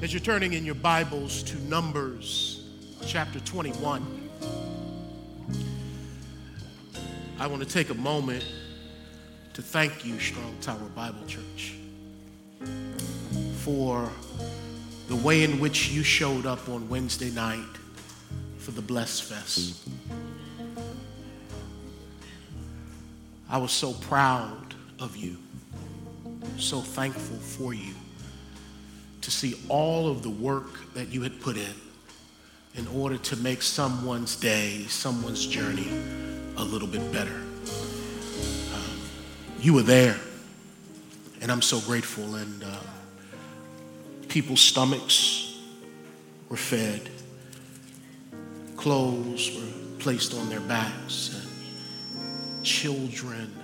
As you're turning in your Bibles to Numbers chapter 21, I want to take a moment to thank you, Strong Tower Bible Church, for the way in which you showed up on Wednesday night for the Bless Fest. I was so proud of you, so thankful for you to see all of the work that you had put in in order to make someone's day, someone's journey a little bit better. Um, you were there, and I'm so grateful. And uh, people's stomachs were fed, clothes were placed on their backs, and children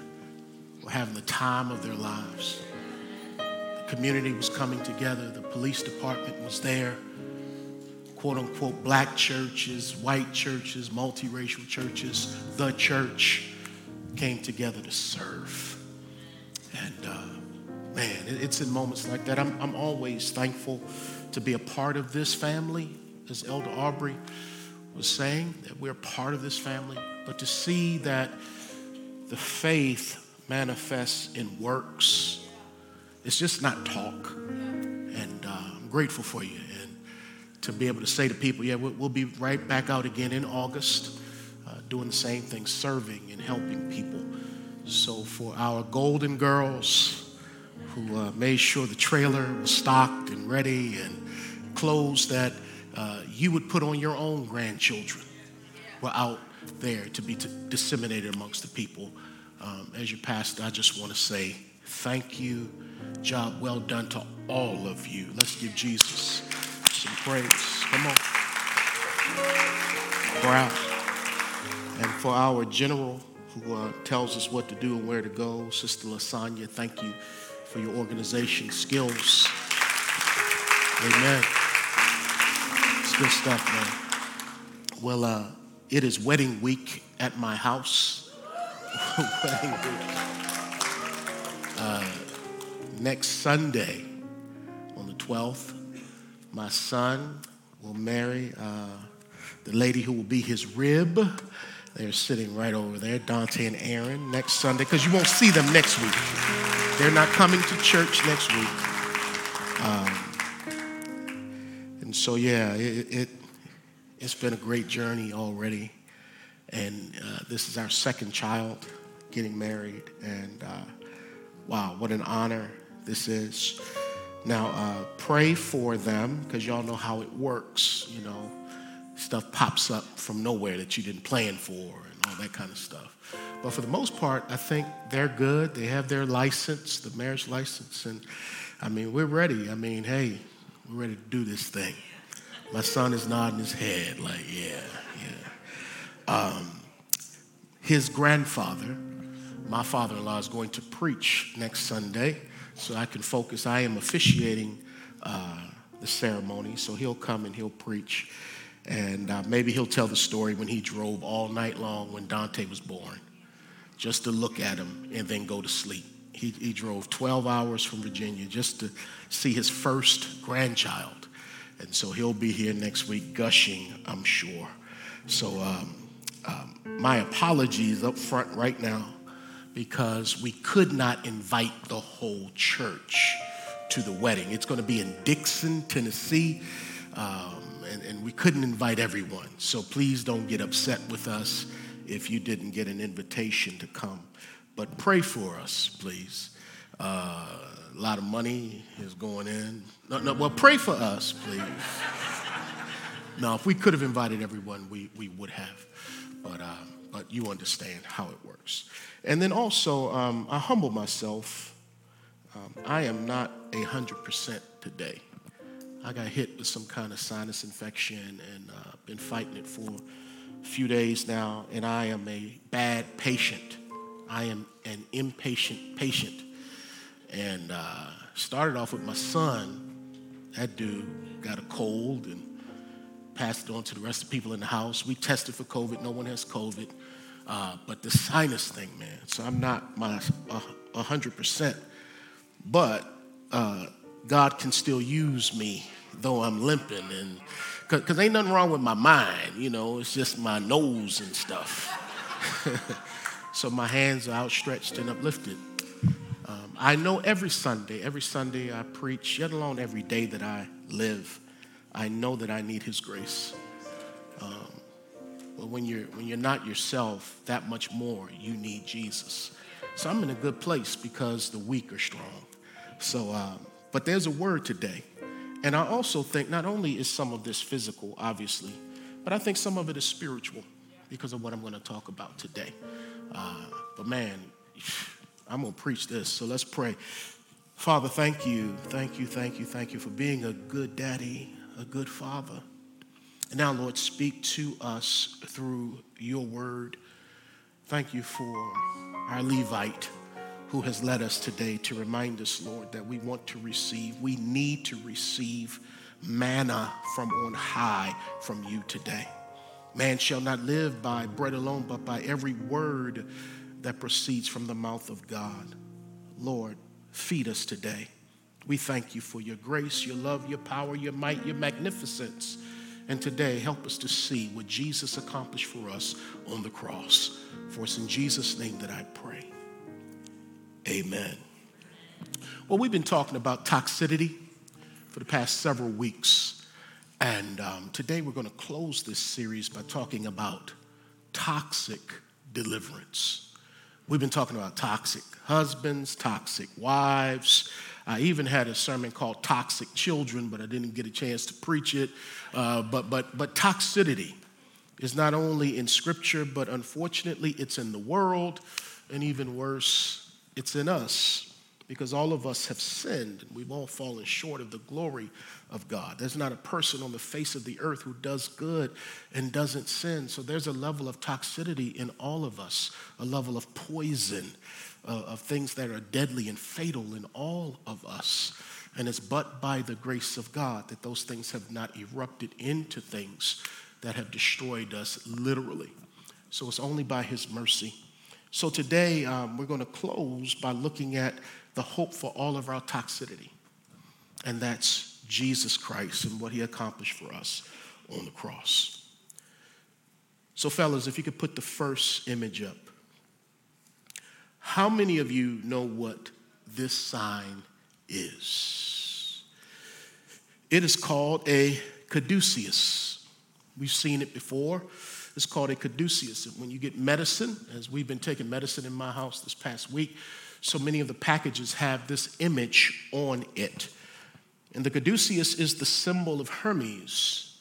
were having the time of their lives community was coming together, the police department was there, quote unquote, black churches, white churches, multiracial churches, the church came together to serve. And uh, man, it's in moments like that. I'm, I'm always thankful to be a part of this family, as Elder Aubrey was saying, that we're part of this family, but to see that the faith manifests in works it's just not talk. And uh, I'm grateful for you. And to be able to say to people, yeah, we'll, we'll be right back out again in August, uh, doing the same thing, serving and helping people. So for our golden girls who uh, made sure the trailer was stocked and ready and clothes that uh, you would put on your own grandchildren were out there to be t- disseminated amongst the people. Um, as you pastor, I just want to say thank you Job well done to all of you. Let's give Jesus some praise. Come on. Proud. And for our general who uh, tells us what to do and where to go, Sister Lasagna, thank you for your organization skills. Amen. It's good stuff, man. Well, uh, it is wedding week at my house. wedding week. Uh, next Sunday, on the 12th, my son will marry uh, the lady who will be his rib. They're sitting right over there, Dante and Aaron, next Sunday, because you won't see them next week. They're not coming to church next week. Um, and so, yeah, it, it, has been a great journey already. And uh, this is our second child getting married. And uh, wow, what an honor this is. Now, uh, pray for them because y'all know how it works. You know, stuff pops up from nowhere that you didn't plan for and all that kind of stuff. But for the most part, I think they're good. They have their license, the marriage license. And I mean, we're ready. I mean, hey, we're ready to do this thing. My son is nodding his head, like, yeah, yeah. Um, his grandfather, my father in law, is going to preach next Sunday so I can focus. I am officiating uh, the ceremony, so he'll come and he'll preach. And uh, maybe he'll tell the story when he drove all night long when Dante was born, just to look at him and then go to sleep. He, he drove 12 hours from Virginia just to see his first grandchild. And so he'll be here next week gushing, I'm sure. So um, um, my apologies up front right now because we could not invite the whole church to the wedding. It's going to be in Dickson, Tennessee, um, and, and we couldn't invite everyone. So please don't get upset with us if you didn't get an invitation to come. But pray for us, please. Uh, a lot of money is going in. No, no, well, pray for us, please. now, if we could have invited everyone, we, we would have. But, uh, but you understand how it works. And then also, um, I humble myself. Um, I am not a 100% today. I got hit with some kind of sinus infection and uh, been fighting it for a few days now, and I am a bad patient. I am an impatient patient. And uh, started off with my son. That dude got a cold and passed it on to the rest of the people in the house. We tested for COVID. No one has COVID. Uh, but the sinus thing, man. So I'm not my hundred percent, but uh, God can still use me though I'm limping. And because ain't nothing wrong with my mind, you know, it's just my nose and stuff. so my hands are outstretched and uplifted. Um, I know every Sunday, every Sunday I preach, yet alone every day that I live, I know that I need His grace. Um, but when you're, when you're not yourself, that much more, you need Jesus. So I'm in a good place because the weak are strong. So, um, but there's a word today. And I also think not only is some of this physical, obviously, but I think some of it is spiritual because of what I'm going to talk about today. Uh, but man, I'm going to preach this. So let's pray. Father, thank you, thank you, thank you, thank you for being a good daddy, a good father. And now, Lord, speak to us through your word. Thank you for our Levite who has led us today to remind us, Lord, that we want to receive, we need to receive manna from on high from you today. Man shall not live by bread alone, but by every word that proceeds from the mouth of God. Lord, feed us today. We thank you for your grace, your love, your power, your might, your magnificence. And today, help us to see what Jesus accomplished for us on the cross. For it's in Jesus' name that I pray. Amen. Well, we've been talking about toxicity for the past several weeks. And um, today we're going to close this series by talking about toxic deliverance. We've been talking about toxic husbands, toxic wives. I even had a sermon called Toxic Children, but I didn't get a chance to preach it. Uh, but, but, but toxicity is not only in Scripture, but unfortunately, it's in the world, and even worse, it's in us because all of us have sinned and we've all fallen short of the glory of God. There's not a person on the face of the earth who does good and doesn't sin. So there's a level of toxicity in all of us, a level of poison, uh, of things that are deadly and fatal in all of us. And it's but by the grace of God that those things have not erupted into things that have destroyed us literally. So it's only by His mercy so today um, we're going to close by looking at the hope for all of our toxicity, and that's Jesus Christ and what he accomplished for us on the cross. So, fellas, if you could put the first image up. How many of you know what this sign is? It is called a caduceus. We've seen it before. It's called a caduceus. When you get medicine, as we've been taking medicine in my house this past week, so many of the packages have this image on it. And the caduceus is the symbol of Hermes,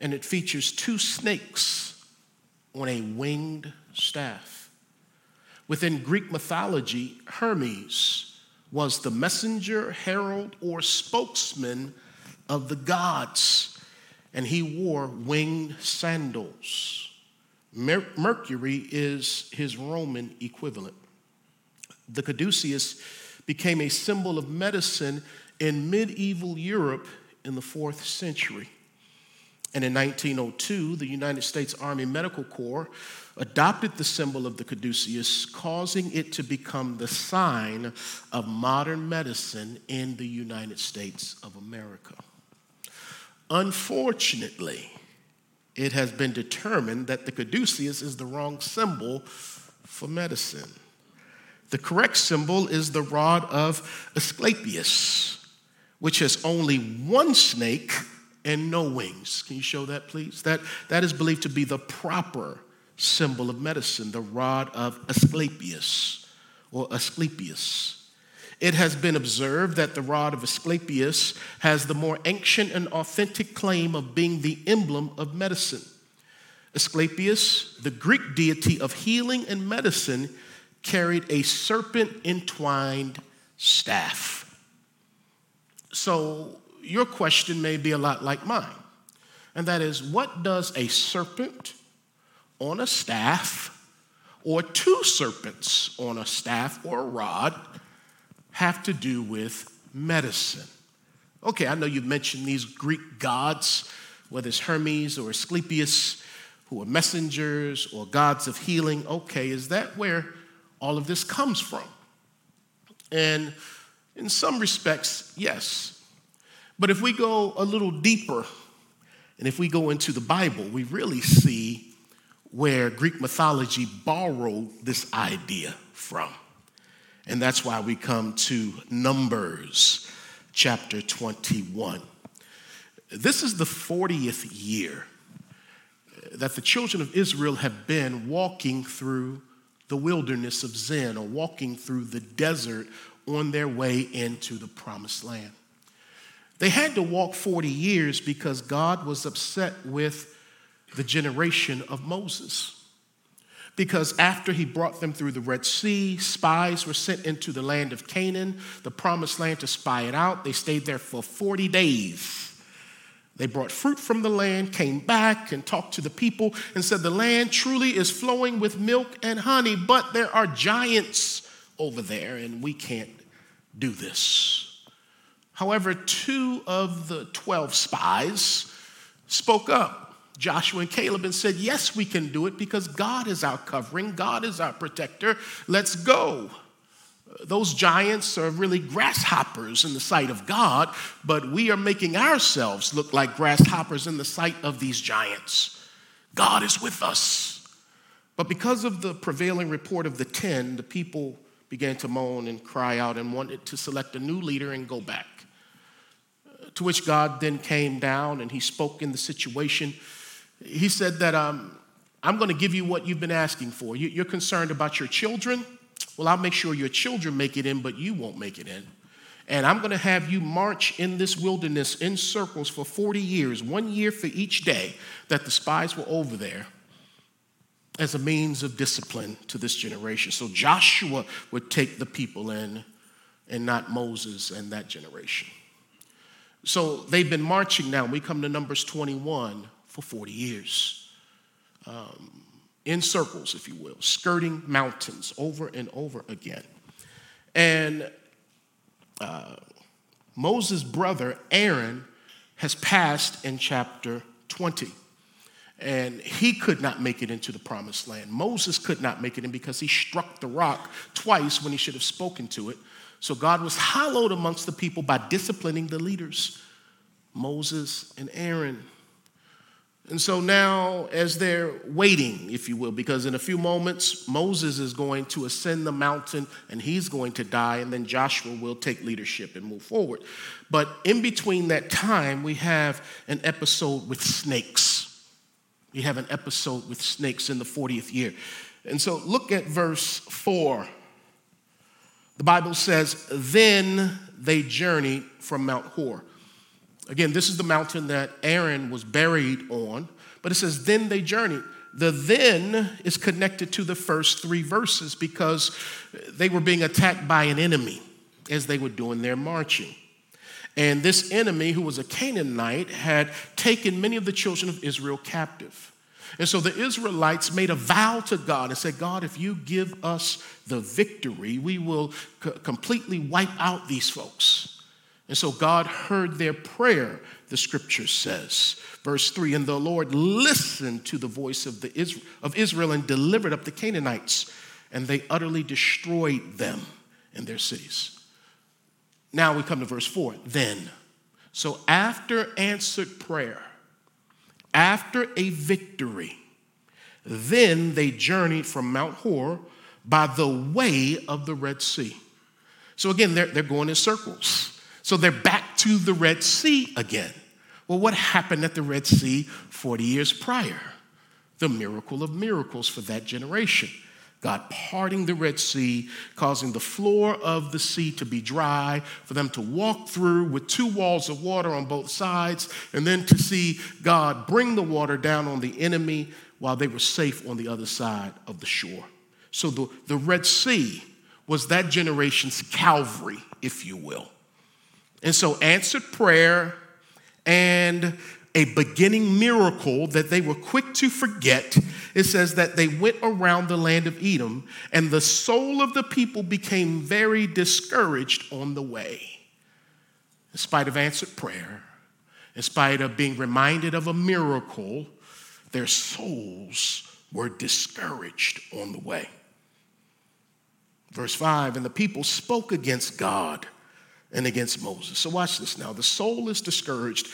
and it features two snakes on a winged staff. Within Greek mythology, Hermes was the messenger, herald, or spokesman of the gods, and he wore winged sandals. Mer- Mercury is his Roman equivalent. The caduceus became a symbol of medicine in medieval Europe in the fourth century. And in 1902, the United States Army Medical Corps adopted the symbol of the caduceus, causing it to become the sign of modern medicine in the United States of America. Unfortunately, it has been determined that the caduceus is the wrong symbol for medicine. The correct symbol is the rod of Asclepius, which has only one snake and no wings. Can you show that, please? That, that is believed to be the proper symbol of medicine, the rod of Asclepius or Asclepius. It has been observed that the rod of Asclepius has the more ancient and authentic claim of being the emblem of medicine. Asclepius, the Greek deity of healing and medicine, carried a serpent entwined staff. So, your question may be a lot like mine, and that is what does a serpent on a staff, or two serpents on a staff or a rod, have to do with medicine. Okay, I know you've mentioned these Greek gods, whether it's Hermes or Asclepius, who are messengers or gods of healing. Okay, is that where all of this comes from? And in some respects, yes. But if we go a little deeper, and if we go into the Bible, we really see where Greek mythology borrowed this idea from. And that's why we come to Numbers chapter 21. This is the 40th year that the children of Israel have been walking through the wilderness of Zin or walking through the desert on their way into the promised land. They had to walk 40 years because God was upset with the generation of Moses. Because after he brought them through the Red Sea, spies were sent into the land of Canaan, the promised land, to spy it out. They stayed there for 40 days. They brought fruit from the land, came back and talked to the people, and said, The land truly is flowing with milk and honey, but there are giants over there, and we can't do this. However, two of the 12 spies spoke up. Joshua and Caleb and said, Yes, we can do it because God is our covering, God is our protector. Let's go. Those giants are really grasshoppers in the sight of God, but we are making ourselves look like grasshoppers in the sight of these giants. God is with us. But because of the prevailing report of the ten, the people began to moan and cry out and wanted to select a new leader and go back. To which God then came down and he spoke in the situation he said that um, I'm going to give you what you've been asking for. You're concerned about your children. Well, I'll make sure your children make it in, but you won't make it in. And I'm going to have you march in this wilderness in circles for 40 years, one year for each day that the spies were over there, as a means of discipline to this generation. So Joshua would take the people in and not Moses and that generation. So they've been marching now. We come to Numbers 21 for 40 years. Um, in circles, if you will, skirting mountains over and over again. And uh, Moses' brother, Aaron, has passed in chapter 20. And he could not make it into the promised land. Moses could not make it in because he struck the rock twice when he should have spoken to it. So God was hallowed amongst the people by disciplining the leaders, Moses and Aaron. And so now, as they're waiting, if you will, because in a few moments, Moses is going to ascend the mountain and he's going to die, and then Joshua will take leadership and move forward. But in between that time, we have an episode with snakes. We have an episode with snakes in the 40th year. And so look at verse 4. The Bible says, Then they journeyed from Mount Hor. Again, this is the mountain that Aaron was buried on, but it says, then they journeyed. The then is connected to the first three verses because they were being attacked by an enemy as they were doing their marching. And this enemy, who was a Canaanite, had taken many of the children of Israel captive. And so the Israelites made a vow to God and said, God, if you give us the victory, we will completely wipe out these folks. And so God heard their prayer, the scripture says. Verse 3 And the Lord listened to the voice of, the Israel, of Israel and delivered up the Canaanites, and they utterly destroyed them and their cities. Now we come to verse 4. Then, so after answered prayer, after a victory, then they journeyed from Mount Hor by the way of the Red Sea. So again, they're, they're going in circles. So they're back to the Red Sea again. Well, what happened at the Red Sea 40 years prior? The miracle of miracles for that generation. God parting the Red Sea, causing the floor of the sea to be dry, for them to walk through with two walls of water on both sides, and then to see God bring the water down on the enemy while they were safe on the other side of the shore. So the, the Red Sea was that generation's Calvary, if you will. And so, answered prayer and a beginning miracle that they were quick to forget. It says that they went around the land of Edom, and the soul of the people became very discouraged on the way. In spite of answered prayer, in spite of being reminded of a miracle, their souls were discouraged on the way. Verse 5 And the people spoke against God and against Moses. So, watch this now. The soul is discouraged,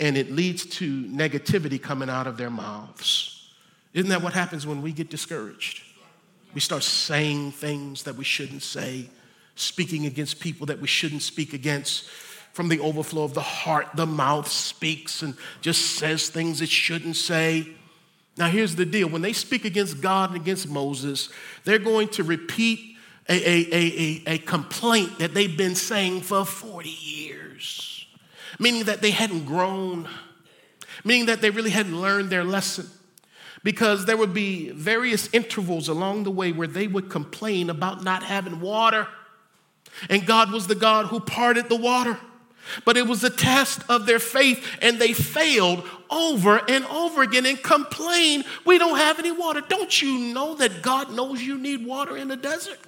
and it leads to negativity coming out of their mouths. Isn't that what happens when we get discouraged? We start saying things that we shouldn't say, speaking against people that we shouldn't speak against. From the overflow of the heart, the mouth speaks and just says things it shouldn't say. Now, here's the deal when they speak against God and against Moses, they're going to repeat a, a, a, a, complaint that they've been saying for 40 years, meaning that they hadn't grown, meaning that they really hadn't learned their lesson. Because there would be various intervals along the way where they would complain about not having water. And God was the God who parted the water. But it was a test of their faith, and they failed over and over again and complained, We don't have any water. Don't you know that God knows you need water in the desert?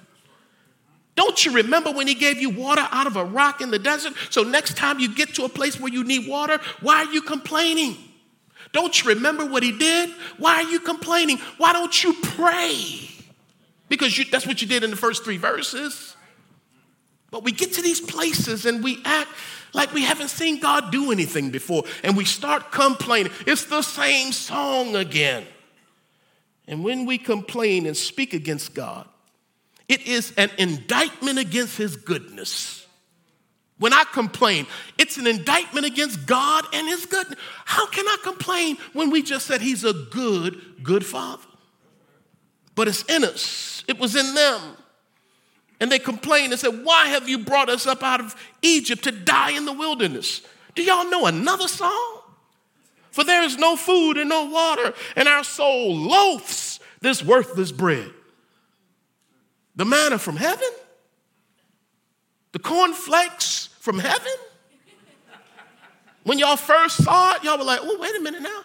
Don't you remember when he gave you water out of a rock in the desert? So next time you get to a place where you need water, why are you complaining? Don't you remember what he did? Why are you complaining? Why don't you pray? Because you, that's what you did in the first three verses. But we get to these places and we act like we haven't seen God do anything before, and we start complaining. It's the same song again. And when we complain and speak against God, it is an indictment against his goodness. When I complain, it's an indictment against God and his goodness. How can I complain when we just said he's a good, good father? But it's in us, it was in them. And they complained and said, Why have you brought us up out of Egypt to die in the wilderness? Do y'all know another song? For there is no food and no water, and our soul loathes this worthless bread. The manna from heaven? The cornflakes from heaven? When y'all first saw it, y'all were like, oh, wait a minute now.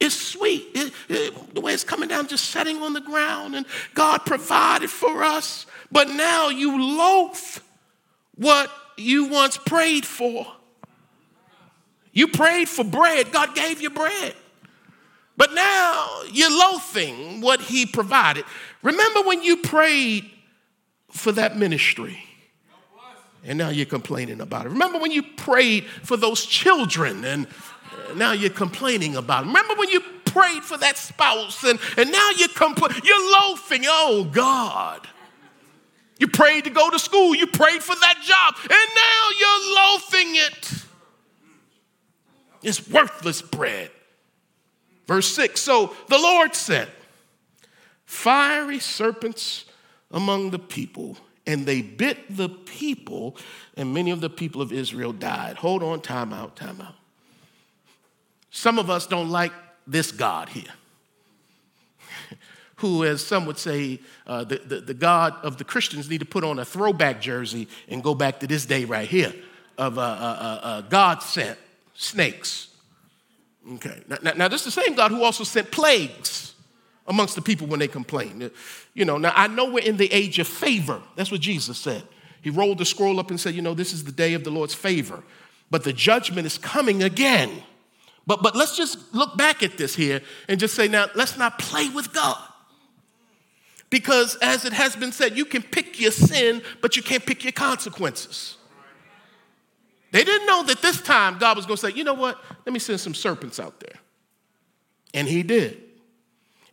It's sweet. It, it, the way it's coming down, just setting on the ground, and God provided for us. But now you loathe what you once prayed for. You prayed for bread, God gave you bread. But now you're loathing what He provided. Remember when you prayed for that ministry. And now you're complaining about it. Remember when you prayed for those children and now you're complaining about it. Remember when you prayed for that spouse and, and now you're you're loafing. Oh God. You prayed to go to school, you prayed for that job, and now you're loafing it. It's worthless bread. Verse 6 So the Lord said, Fiery serpents among the people, and they bit the people, and many of the people of Israel died. Hold on, time out, time out. Some of us don't like this God here, who, as some would say, uh, the, the, the, God of the Christians need to put on a throwback jersey and go back to this day right here of uh, uh, uh, uh God sent snakes. Okay, now, now, now this is the same God who also sent plagues amongst the people when they complain. You know, now I know we're in the age of favor. That's what Jesus said. He rolled the scroll up and said, You know, this is the day of the Lord's favor, but the judgment is coming again. But, but let's just look back at this here and just say, Now, let's not play with God. Because as it has been said, you can pick your sin, but you can't pick your consequences. They didn't know that this time God was going to say, you know what? Let me send some serpents out there. And he did.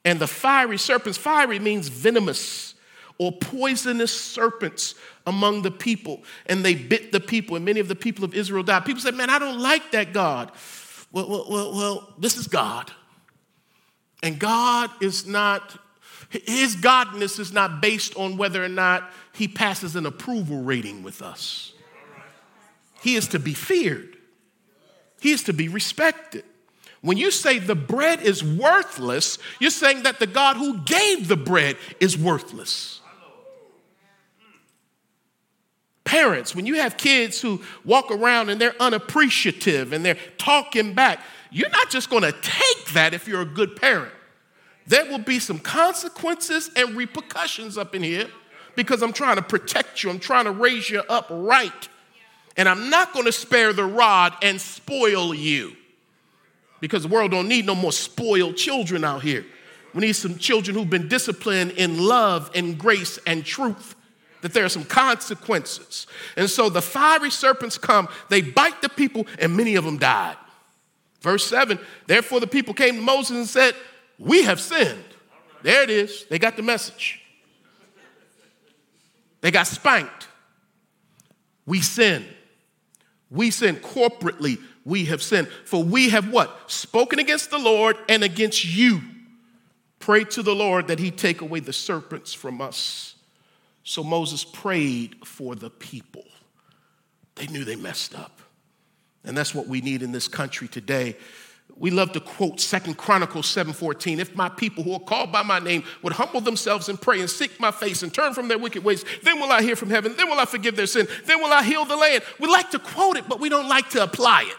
And the fiery serpents, fiery means venomous or poisonous serpents among the people. And they bit the people, and many of the people of Israel died. People said, Man, I don't like that God. Well, well, well, well this is God. And God is not, his godness is not based on whether or not he passes an approval rating with us. He is to be feared, he is to be respected. When you say the bread is worthless, you're saying that the God who gave the bread is worthless. Parents, when you have kids who walk around and they're unappreciative and they're talking back, you're not just to take that if you're a good parent. There will be some consequences and repercussions up in here because I'm trying to protect you, I'm trying to raise you up right. And I'm not to spare the rod and spoil you because the world don't need no more spoiled children out here. We need some children who've been disciplined in love and grace and truth. that there are some consequences. And so the fiery serpents come, they bite the people, and many of them died. Verse 7 Therefore the people came to Moses and said, We have sinned. There it is. They got the message. They got spanked. We sin. We sin corporately. We have sinned. For we have what? Spoken against the Lord and against you. Pray to the Lord that he take away the serpents from us. So Moses prayed for the people. They knew they messed up. And that's what we need in this country today. We love to quote Second Chronicles 7:14. If my people who are called by my name would humble themselves and pray and seek my face and turn from their wicked ways, then will I hear from heaven, then will I forgive their sin, then will I heal the land. We like to quote it, but we don't like to apply it.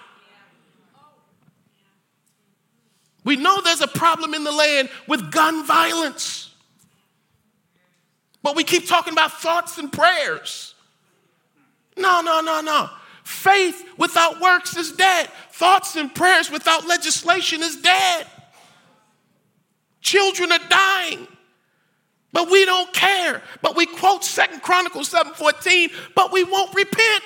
We know there's a problem in the land with gun violence. But we keep talking about thoughts and prayers. No, no, no, no. Faith without works is dead. Thoughts and prayers without legislation is dead. Children are dying. But we don't care. But we quote Second Chronicles 7:14, but we won't repent.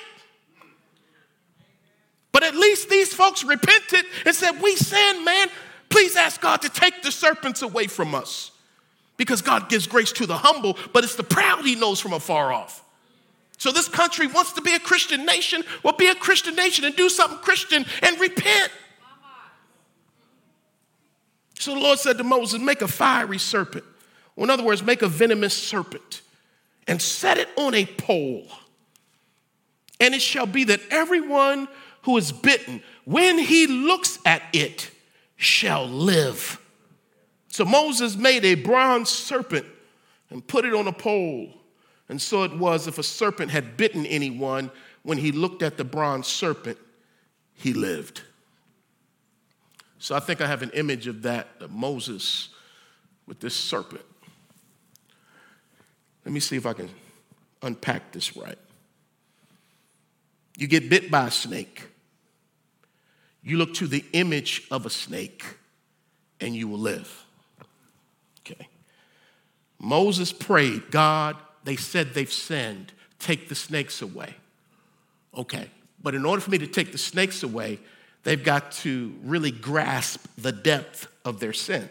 But at least these folks repented and said, We sinned, man. Please ask God to take the serpents away from us. Because God gives grace to the humble, but it's the proud he knows from afar off. So this country wants to be a Christian nation. Well, be a Christian nation and do something Christian and repent. So the Lord said to Moses, Make a fiery serpent. Or in other words, make a venomous serpent and set it on a pole. And it shall be that everyone who is bitten, when he looks at it, shall live. So Moses made a bronze serpent and put it on a pole. And so it was if a serpent had bitten anyone, when he looked at the bronze serpent, he lived. So I think I have an image of that, of Moses with this serpent. Let me see if I can unpack this right. You get bit by a snake. You look to the image of a snake and you will live. Okay. Moses prayed, God, they said they've sinned. Take the snakes away. Okay. But in order for me to take the snakes away, they've got to really grasp the depth of their sin.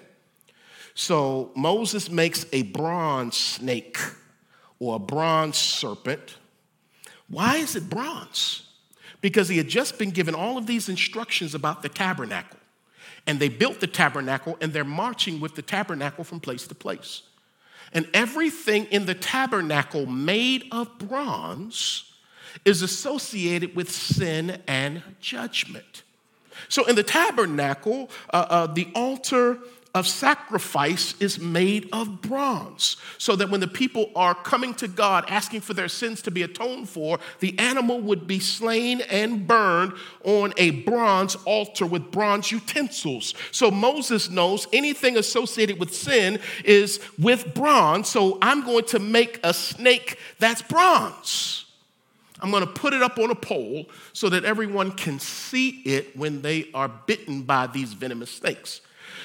So Moses makes a bronze snake or a bronze serpent. Why is it bronze? Because he had just been given all of these instructions about the tabernacle. And they built the tabernacle and they're marching with the tabernacle from place to place. And everything in the tabernacle made of bronze is associated with sin and judgment. So in the tabernacle, uh, uh, the altar of sacrifice is made of bronze, so that when the people are coming to God asking for their sins to be atoned for, the animal would be slain and burned on a bronze altar with bronze utensils. So Moses knows anything associated with sin is with bronze, so I'm going to make a snake that's bronze. I'm going to put it up on a pole so that everyone can see it when they are bitten by these venomous snakes.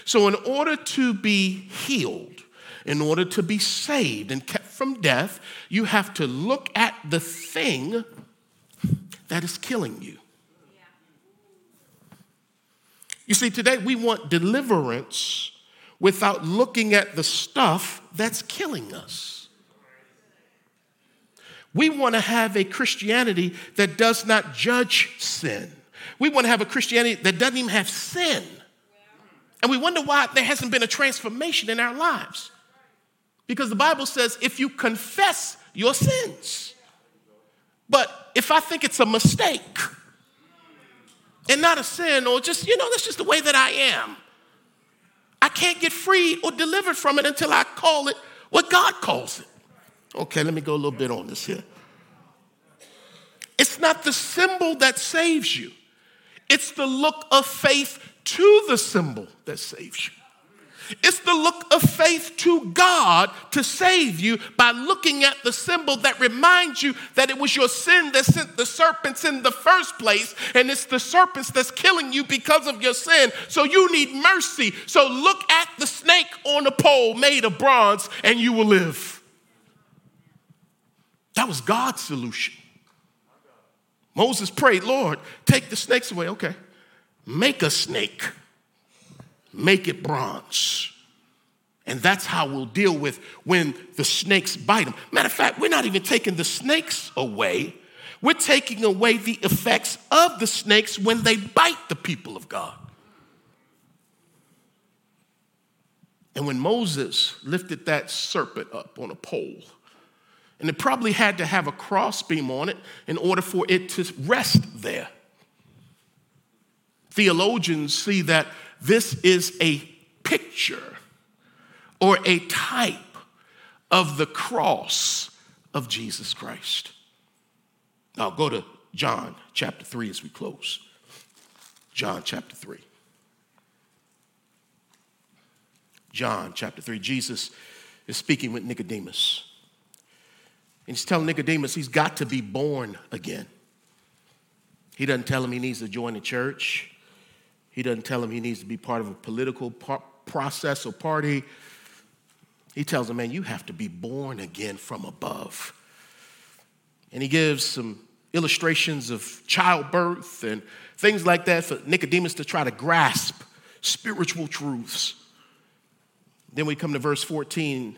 So, in order to be healed, in order to be saved and kept from death, you have to look at the thing that is killing you. You see, today we want deliverance without looking at the stuff that's killing us. We want to have a Christianity that does not judge sin. We want to have a Christianity that doesn't even have sin. And we wonder why there hasn't been a transformation in our lives. Because the Bible says if you confess your sins, but if I think it's a mistake and not a sin, or just, you know, that's just the way that I am, I can't get free or delivered from it until I call it what God calls it. Okay, let me go a little bit on this here. It's not the symbol that saves you, it's the look of faith to the symbol that saves you. It's the look of faith to God to save you by looking at the symbol that reminds you that it was your sin that sent the serpents in the first place, and it's the serpents that's killing you because of your sin. So you need mercy. So look at the snake on a pole made of bronze, and you will live. That was God's solution. Moses prayed, Lord, take the snakes away. Okay. Make a snake, make it bronze. And that's how we'll deal with when the snakes bite them. Matter of fact, we're not even taking the snakes away. We're taking away the effects of the snakes when they bite the people of God. And when Moses lifted that serpent up on a pole, and it probably had to have a crossbeam on it in order for it to rest there. Theologians see that this is a picture or a type of the cross of Jesus Christ. Now go to John chapter 3 as we close. John chapter 3. John chapter 3. Jesus is speaking with Nicodemus. And he's telling Nicodemus he's got to be born again. He doesn't tell him he needs to join the church. He doesn't tell him he needs to be part of a political par- process or party. He tells him, man, you have to be born again from above. And he gives some illustrations of childbirth and things like that for Nicodemus to try to grasp spiritual truths. Then we come to verse 14,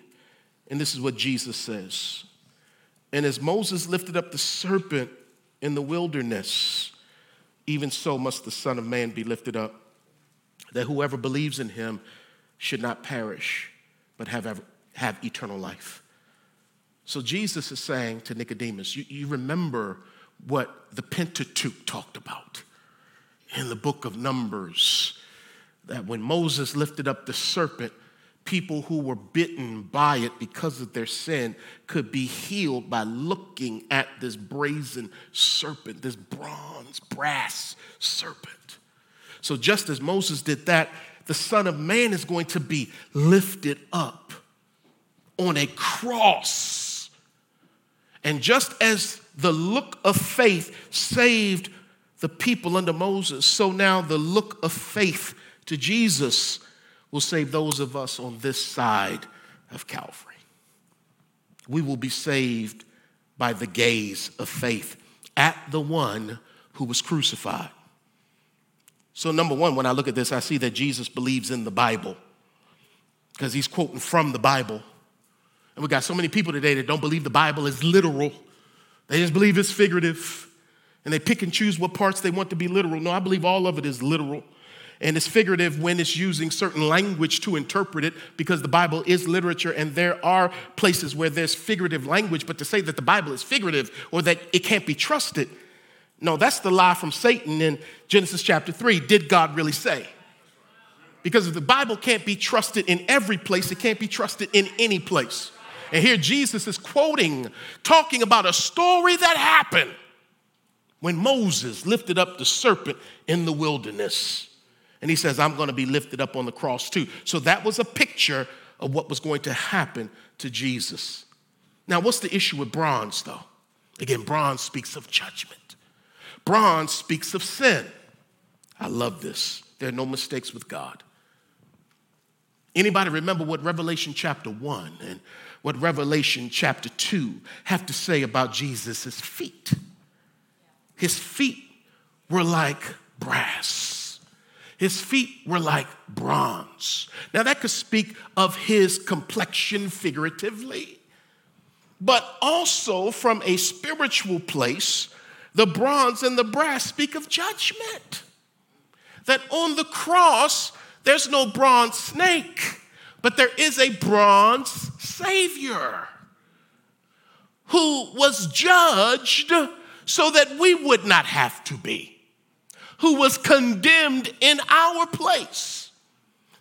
and this is what Jesus says. And as Moses lifted up the serpent in the wilderness, even so must the Son of Man be lifted up, that whoever believes in him should not perish but have, ever, have eternal life. So Jesus is saying to Nicodemus, you, you remember what the Pentateuch talked about in the book of Numbers, that when Moses lifted up the serpent, people who were bitten by it because of their sin could be healed by looking at this brazen serpent, this bronze, brass serpent. So, just as Moses did that, the Son of Man is going to be lifted up on a cross. And just as the look of faith saved the people under Moses, so now the look of faith to Jesus will save those of us on this side of Calvary. We will be saved by the gaze of faith at the one who was crucified. So, number one, when I look at this, I see that Jesus believes in the Bible because he's quoting from the Bible. And we got so many people today that don't believe the Bible is literal, they just believe it's figurative. And they pick and choose what parts they want to be literal. No, I believe all of it is literal. And it's figurative when it's using certain language to interpret it because the Bible is literature and there are places where there's figurative language. But to say that the Bible is figurative or that it can't be trusted no, that's the lie from Satan in Genesis chapter 3. Did God really say? Because if the Bible can't be trusted in every place, it can't be trusted in any place. And here Jesus is quoting, talking about a story that happened when Moses lifted up the serpent in the wilderness. And he says, I'm going to be lifted up on the cross too. So that was a picture of what was going to happen to Jesus. Now, what's the issue with bronze, though? Again, bronze speaks of judgment. Bronze speaks of sin. I love this. There are no mistakes with God. Anybody remember what Revelation chapter 1 and what Revelation chapter 2 have to say about Jesus' feet? His feet were like brass. His feet were like bronze. Now, that could speak of his complexion figuratively, but also from a spiritual place the bronze and the brass speak of judgment. That on the cross, there's no bronze snake, but there is a bronze Savior who was judged so that we would not have to be, who was condemned in our place.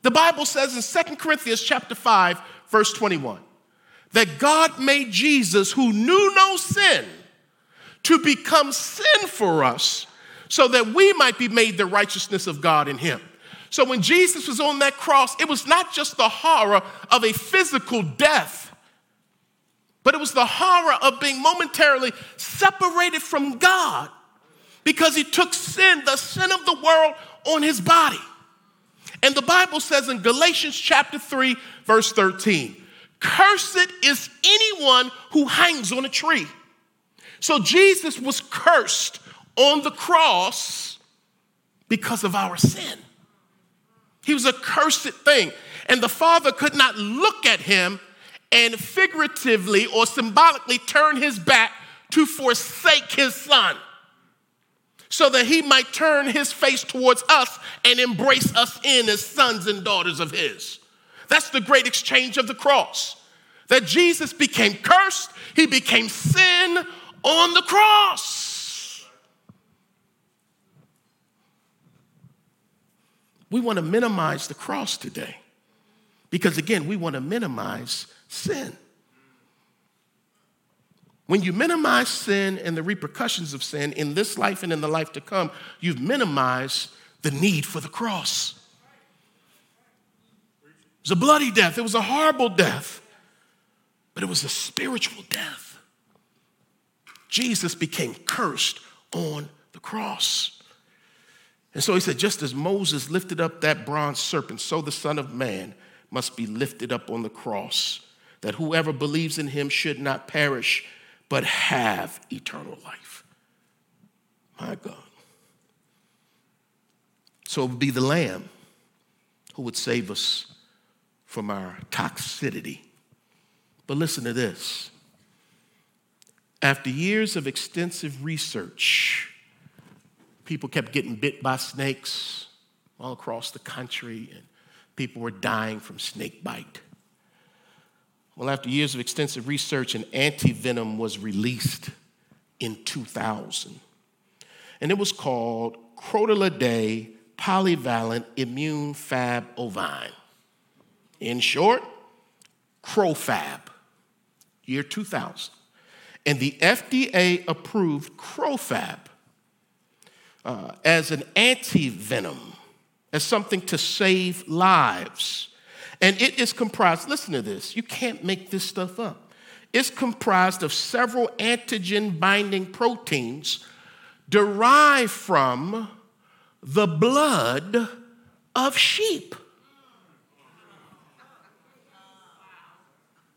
The Bible says in 2 Corinthians chapter 5, verse 21, that God made Jesus, who knew no sin, to become sin for us so that we might be made the righteousness of God in him. So when Jesus was on that cross, it was not just the horror of a physical death, but it was the horror of being momentarily separated from God because he took sin, the sin of the world, on his body. And the Bible says in Galatians chapter 3, verse 13, Cursed is anyone who hangs on a tree. So Jesus was cursed on the cross because of our sin. He was a cursed thing. And the Father could not look at him and figuratively or symbolically turn his back to forsake his son so that he might turn his face towards us and embrace us in as sons and daughters of his. That's the great exchange of the cross. That Jesus became cursed, he became sin on the cross. We want to minimize the cross today because, again, we want to minimize sin. When you minimize sin and the repercussions of sin in this life and in the life to come, you've minimized the need for the cross. It was a bloody death, it was a horrible death, but it was a spiritual death. Jesus became cursed on the cross. And so he said, just as Moses lifted up that bronze serpent, so the Son of Man must be lifted up on the cross, that whoever believes in him should not perish but have eternal life. My God. So it would be the Lamb who would save us from our toxicity. But listen to this. After years of extensive research, people kept getting bit by snakes all across the country, and people were dying from snake bite. Well, after years of extensive research, an antivenom was released in 2000. And it was called Crotalidae Polyvalent Immune Fab Ovine. In short, CroFab, year 2000. And the FDA approved CroFab uh, as an antivenom, as something to save lives and it is comprised, listen to this, you can't make this stuff up. It's comprised of several antigen binding proteins derived from the blood of sheep.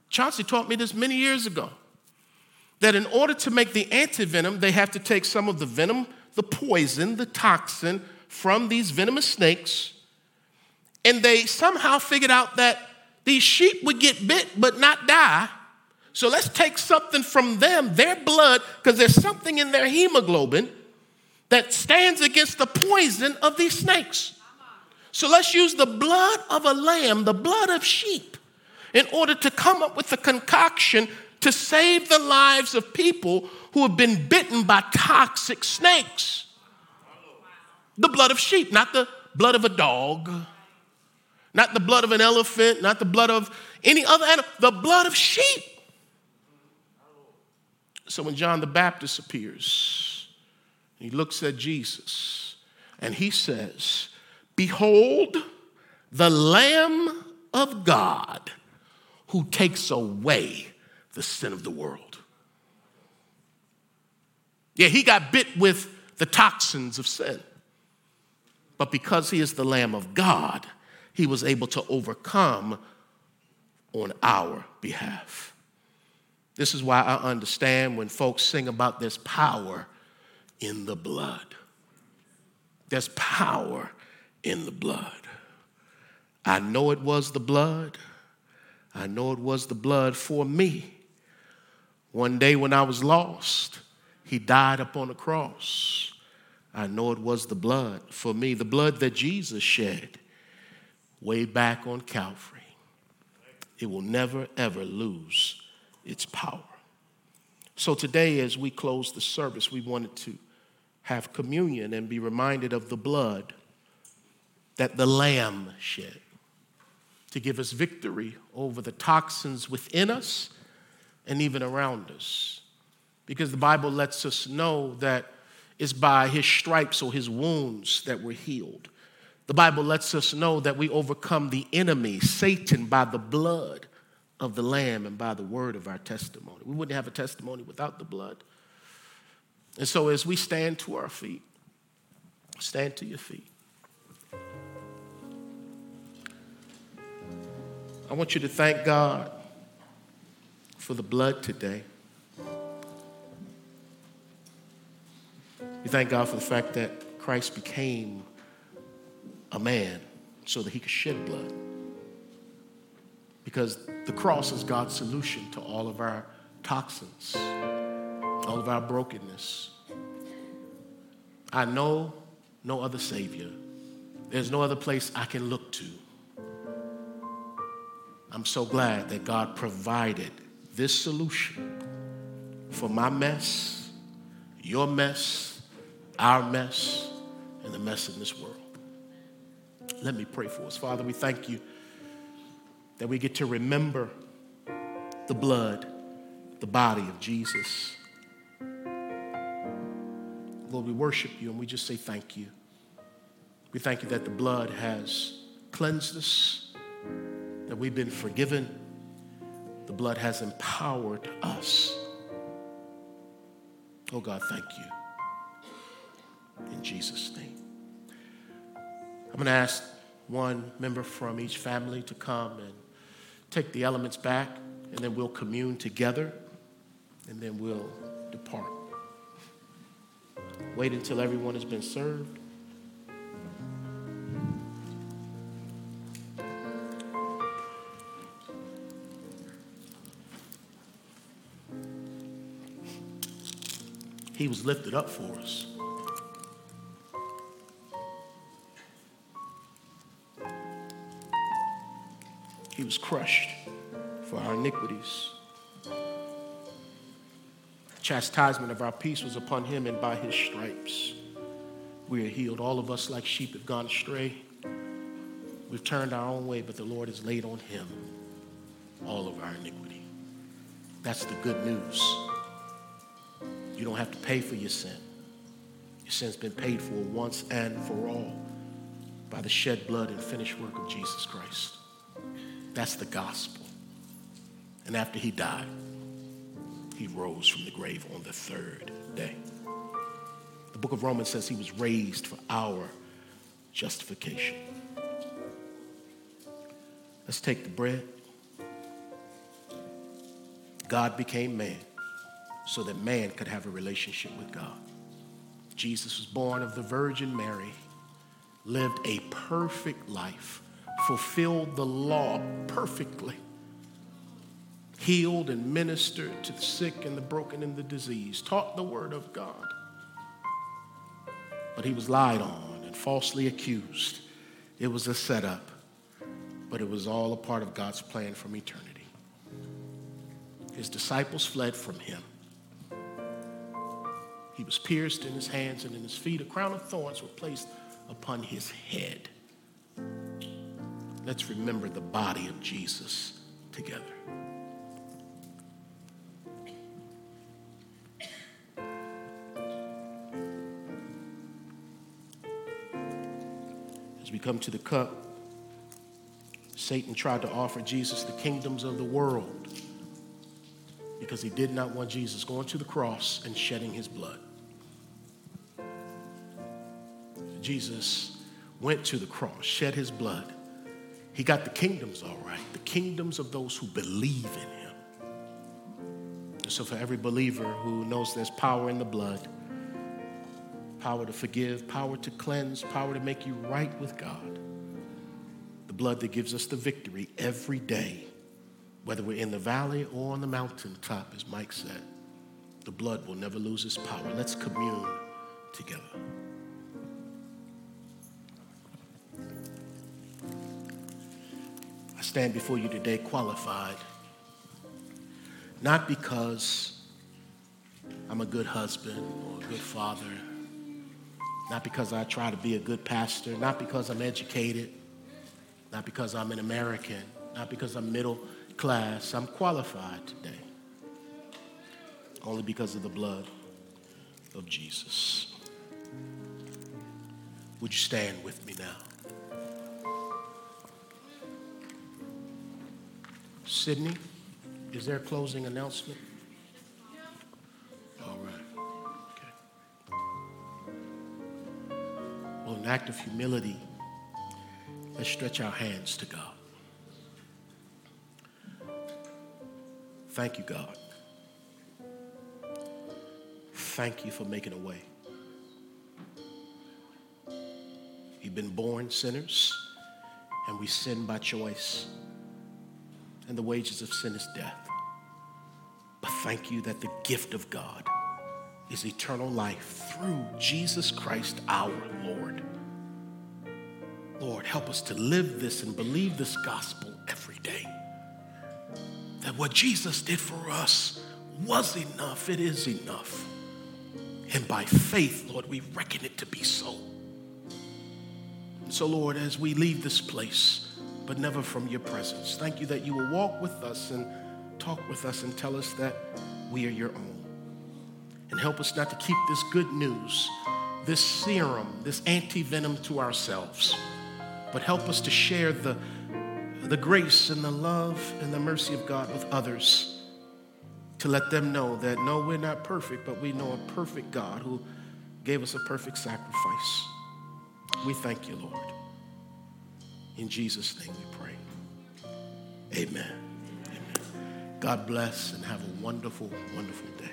Chauncey taught me this many years ago that in order to make the antivenom, they have to take some of the venom, the poison, the toxin from these venomous snakes and they somehow figured out that these sheep would get bit but not die. So let's take something from them, their blood, because there's something in their hemoglobin that stands against the poison of these snakes. So let's use the blood of a lamb, the blood of sheep, in order to come up with a concoction to save the lives of people who have been bitten by toxic snakes. The blood of sheep, not the blood of a dog not the blood of an elephant, not the blood of any other animal, the blood of sheep. So when John the Baptist appears, he looks at Jesus and he says, Behold, the Lamb of God who takes away the sin of the world. Yeah, he got bit with the toxins of sin. But because he is the Lamb of God, he was able to overcome on our behalf. This is why I understand when folks sing about this power in the blood. There's power in the blood. I know it was the blood. I know it was the blood for me. One day when I was lost, he died upon the cross. I know it was the blood for me, the blood that Jesus shed way back on Calvary. It will never, ever lose its power. So today, as we close the service, we wanted to have communion and be reminded of the blood that the Lamb shed to give us victory over the toxins within us and even around us. Because the Bible lets us know that it's by his stripes or his wounds that we're healed. The Bible lets us know that we overcome the enemy, Satan, by the blood of the Lamb and by the word of our testimony. We wouldn't have a testimony without the blood. And so, as we stand to our feet, stand to your feet. I want you to thank God for the blood today. We thank God for the fact that Christ became a man so that he could shed blood. Because the cross is God's solution to all of our toxins, all of our brokenness. I know no other Savior. There's no other place I can look to. I'm so glad that God provided this solution for my mess, your mess, our mess, and the mess in this world. Let me pray for us. Father, we thank you that we get to remember the blood, the body of Jesus. Lord, we worship you and we just say thank you. We thank you that the blood has cleansed us, that we've been forgiven. The blood has empowered us. Oh God, thank you. In Jesus' name. I'm going to ask one member from each family to come and take the elements back, and then we'll commune together, and then we'll depart. Wait until everyone has been served. He was lifted up for us. Was crushed for our iniquities. The chastisement of our peace was upon him, and by his stripes we are healed. All of us, like sheep, have gone astray. We've turned our own way, but the Lord has laid on him all of our iniquity. That's the good news. You don't have to pay for your sin. Your sin's been paid for once and for all by the shed blood and finished work of Jesus Christ. That's the gospel. And after he died, he rose from the grave on the third day. The book of Romans says he was raised for our justification. Let's take the bread. God became man so that man could have a relationship with God. Jesus was born of the Virgin Mary, lived a perfect life fulfilled the law perfectly, healed and ministered to the sick and the broken and the diseased, taught the word of God. But he was lied on and falsely accused. It was a setup, but it was all a part of God's plan from eternity. His disciples fled from him. He was pierced in his hands and in his feet. A crown of thorns was placed upon his head. Let's remember the body of Jesus together. As we come to the cup, Satan tried to offer Jesus the kingdoms of the world because he did not want Jesus going to the cross and shedding his blood. Jesus went to the cross, shed his blood he got the kingdoms all right, the kingdoms of those who believe in him. So, for every believer who knows there's power in the blood, power to forgive, power to cleanse, power to make you right with God, the blood that gives us the victory every day, whether we're in the valley or on the mountaintop, as Mike said, the blood will never lose its power. Let's commune together. Stand before you today qualified, not because I'm a good husband or a good father, not because I try to be a good pastor, not because I'm educated, not because I'm an American, not because I'm middle class. I'm qualified today only because of the blood of Jesus. Would you stand with me now? Sydney, is there a closing announcement? All right. Okay. Well, an act of humility, let's stretch our hands to God. Thank you, God. Thank you for making a way. We've been born sinners, and we sin by choice. And the wages of sin is death. But thank you that the gift of God is eternal life through Jesus Christ our Lord. Lord, help us to live this and believe this gospel every day. That what Jesus did for us was enough, it is enough. And by faith, Lord, we reckon it to be so. And so, Lord, as we leave this place, but never from your presence, thank you that you will walk with us and talk with us and tell us that we are your own. And help us not to keep this good news, this serum, this anti venom to ourselves, but help us to share the, the grace and the love and the mercy of God with others to let them know that no, we're not perfect, but we know a perfect God who gave us a perfect sacrifice. We thank you, Lord. In Jesus' name we pray. Amen. Amen. God bless and have a wonderful, wonderful day.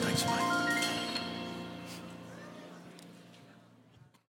Thanks, Mike.